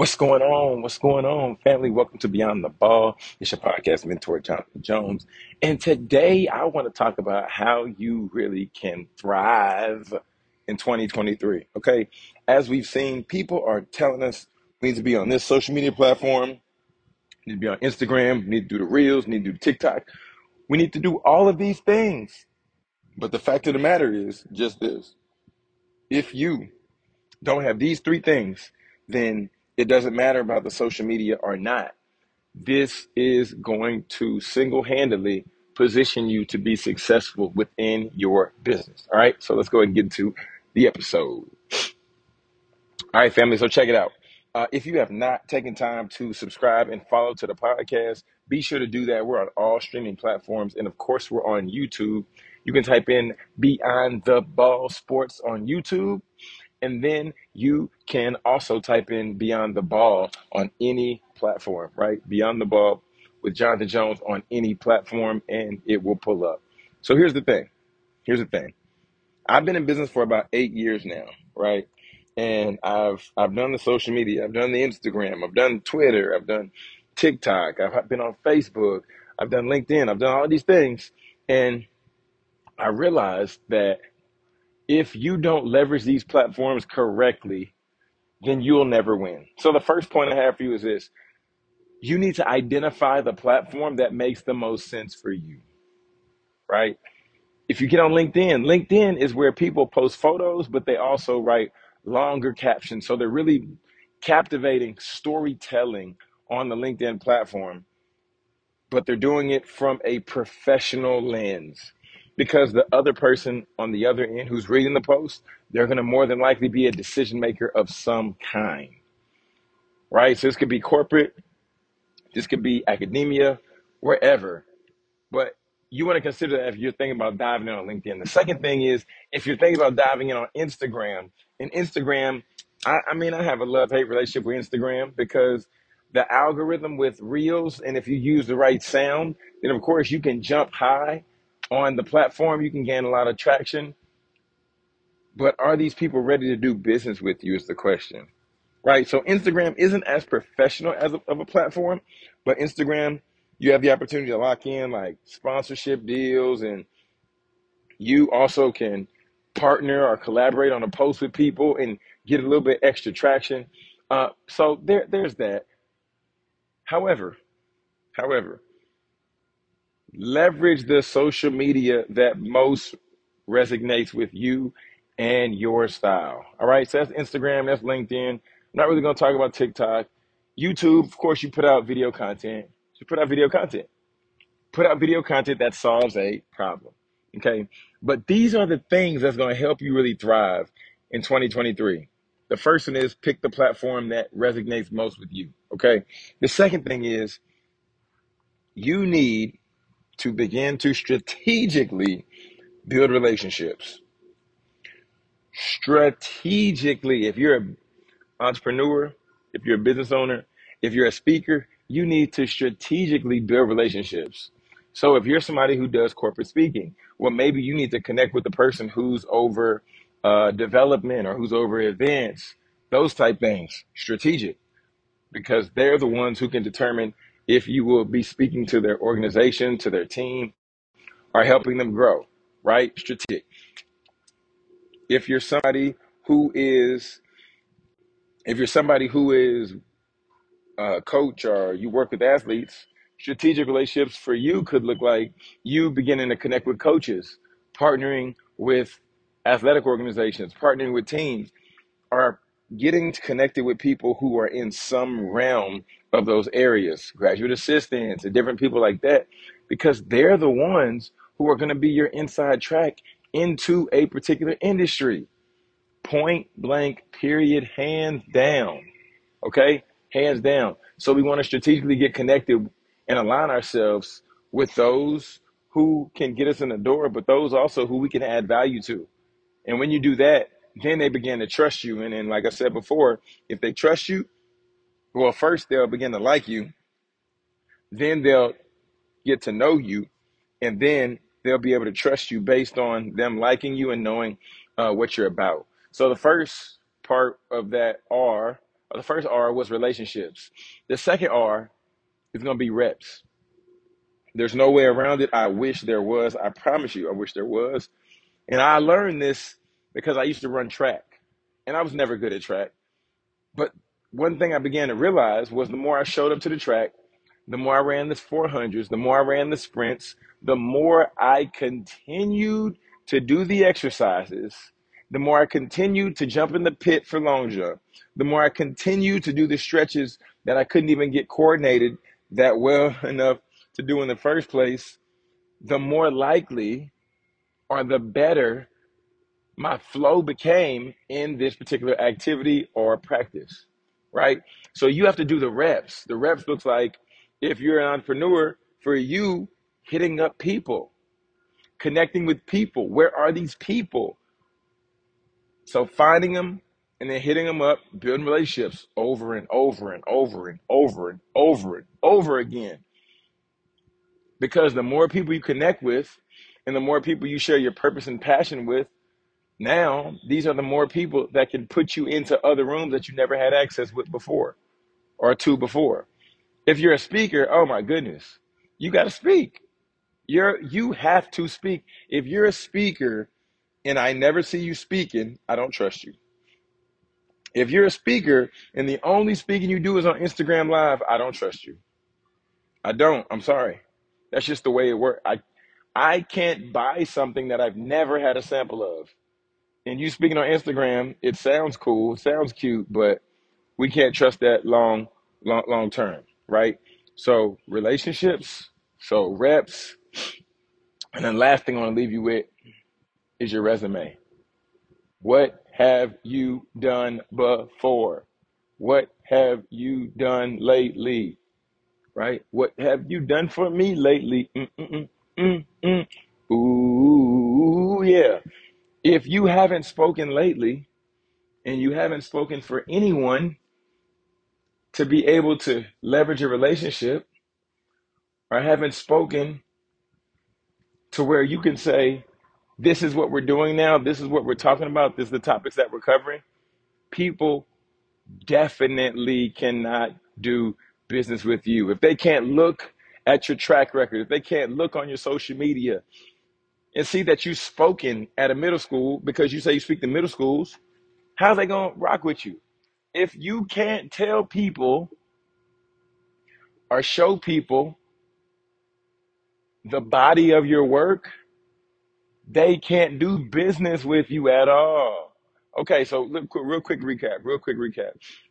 What's going on? What's going on, family? Welcome to Beyond the Ball. It's your podcast mentor, Jonathan Jones. And today I want to talk about how you really can thrive in 2023. Okay. As we've seen, people are telling us we need to be on this social media platform, need to be on Instagram, need to do the reels, need to do TikTok. We need to do all of these things. But the fact of the matter is just this. If you don't have these three things, then it doesn't matter about the social media or not. This is going to single handedly position you to be successful within your business. All right. So let's go ahead and get into the episode. All right, family. So check it out. Uh, if you have not taken time to subscribe and follow to the podcast, be sure to do that. We're on all streaming platforms. And of course, we're on YouTube. You can type in Beyond the Ball Sports on YouTube. And then you can also type in Beyond the Ball on any platform, right? Beyond the Ball with Jonathan Jones on any platform, and it will pull up. So here's the thing. Here's the thing. I've been in business for about eight years now, right? And I've I've done the social media, I've done the Instagram, I've done Twitter, I've done TikTok, I've been on Facebook, I've done LinkedIn, I've done all these things, and I realized that if you don't leverage these platforms correctly, then you'll never win. So the first point I have for you is this. You need to identify the platform that makes the most sense for you, right? If you get on LinkedIn, LinkedIn is where people post photos, but they also write longer captions. So they're really captivating storytelling on the LinkedIn platform, but they're doing it from a professional lens because the other person on the other end who's reading the post, they're going to more than likely be a decision maker of some kind, right? So this could be corporate, this could be academia, wherever. But you want to consider that if you're thinking about diving in on LinkedIn. The second thing is if you're thinking about diving in on Instagram, and Instagram, I, I mean, I have a love hate relationship with Instagram because the algorithm with Reels, and if you use the right sound, then of course you can jump high on the platform, you can gain a lot of traction. But are these people ready to do business with you? Is the question, right? So Instagram isn't as professional as a, of a platform, but Instagram, you have the opportunity to lock in like sponsorship deals, and you also can partner or collaborate on a post with people and get a little bit extra traction. Uh, so there, there's that. However, however, leverage the social media that most resonates with you and your style. All right, so that's Instagram, that's LinkedIn. I'm not really going to talk about TikTok. YouTube, of course, you put out video content. You put out video content. Put out video content that solves a problem. Okay, but these are the things that's going to help you really thrive in 2023. The first one is pick the platform that resonates most with you. Okay, the second thing is you need to begin to strategically build relationships. Strategically, if you're an entrepreneur, if you're a business owner, if you're a speaker, you need to strategically build relationships. So if you're somebody who does corporate speaking, well, maybe you need to connect with the person who's over uh, development or who's over events, those type things, strategic, because they're the ones who can determine if you will be speaking to their organization, to their team, or helping them grow, right? Strategic. If you're somebody who is, if you're somebody who is a coach or you work with athletes, strategic relationships for you could look like you beginning to connect with coaches, partnering with athletic organizations, partnering with teams, or getting connected with people who are in some realm of those areas, graduate assistants and different people like that, because they're the ones who are going to be your inside track into a particular industry. Point blank, period, hands down. Okay? Hands down. So we want to strategically get connected and align ourselves with those who can get us in the door, but those also who we can add value to. And when you do that, then they begin to trust you. And then, like I said before, if they trust you, well, first they'll begin to like you, then they'll get to know you, and then they'll be able to trust you based on them liking you and knowing uh, what you're about. So the first part of that R The first R was relationships. The second R is going to be reps. There's no way around it. I wish there was. I promise you, I wish there was. And I learned this because I used to run track, and I was never good at track. But one thing I began to realize was the more I showed up to the track, the more I ran the 400s, the more I ran the sprints, the more I continued to do the exercises, the more I continued to jump in the pit for long jump, the more I continued to do the stretches that I couldn't even get coordinated that well enough to do in the first place, the more likely or the better my flow became in this particular activity or practice, right? So you have to do the reps. The reps looks like if you're an entrepreneur, for you hitting up people, connecting with people. Where are these people? So finding them and then hitting them up, building relationships over and over and over and over and over and over again. Because the more people you connect with and the more people you share your purpose and passion with, now these are the more people that can put you into other rooms that you never had access with before or to before. If you're a speaker, oh my goodness, you got to speak. You're you have to speak. If you're a speaker and I never see you speaking, I don't trust you. If you're a speaker and the only speaking you do is on Instagram Live, I don't trust you. I don't. I'm sorry. That's just the way it works. I I can't buy something that I've never had a sample of. And you speaking on Instagram, it sounds cool, sounds cute, but we can't trust that long, long, long term, right? So relationships, so reps, and then last thing I want to leave you with is your resume. What have you done before? What have you done lately? Right? What have you done for me lately? Mm-mm-mm, mm-mm. Ooh, yeah. If you haven't spoken lately and you haven't spoken for anyone to be able to leverage a relationship or haven't spoken to where you can say, this is what we're doing now, this is what we're talking about, this is the topics that we're covering, people definitely cannot do business with you. If they can't look at your track record, if they can't look on your social media and see that you've spoken at a middle school because you say you speak to middle schools, how's they to rock with you? If you can't tell people or show people the body of your work, they can't do business with you at all. Okay, so look, real quick recap, real quick recap.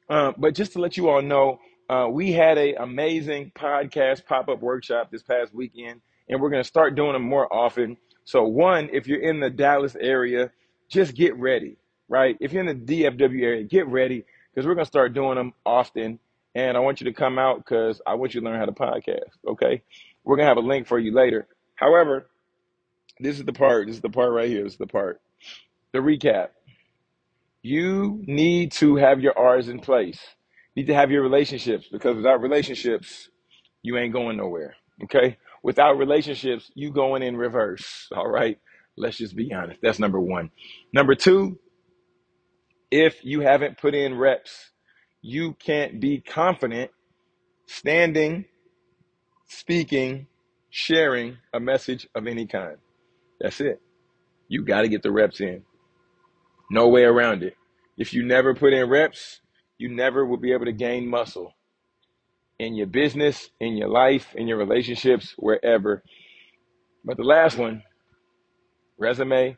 Uh, but just to let you all know, uh, we had a amazing podcast pop up workshop this past weekend, and we're going to start doing them more often. So, one, if you're in the Dallas area, just get ready, right? If you're in the DFW area, get ready because we're to start doing them often. And I want you to come out because I want you to learn how to podcast, okay? We're to have a link for you later. However, this is the part, this is the part right here. This is the part. The recap. You need to have your R's in place. You need to have your relationships because without relationships, you ain't going nowhere. Okay? Without relationships, you going in reverse. All right? Let's just be honest. That's number one. Number two, if you haven't put in reps, you can't be confident standing, speaking, sharing a message of any kind. That's it. You got to get the reps in. No way around it. If you never put in reps, you never will be able to gain muscle in your business, in your life, in your relationships, wherever. But the last one, resume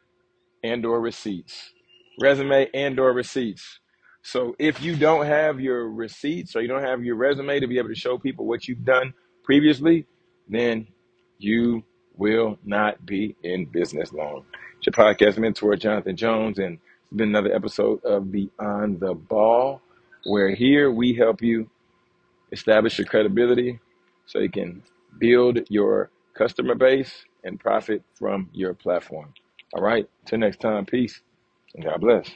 and or receipts. Resume and or receipts. So if you don't have your receipts or you don't have your resume to be able to show people what you've done previously, then you will not be in business long. It's your podcast mentor, Jonathan Jones, and it's been another episode of Beyond the Ball, where here we help you establish your credibility so you can build your customer base and profit from your platform. All right, till next time, peace and God bless.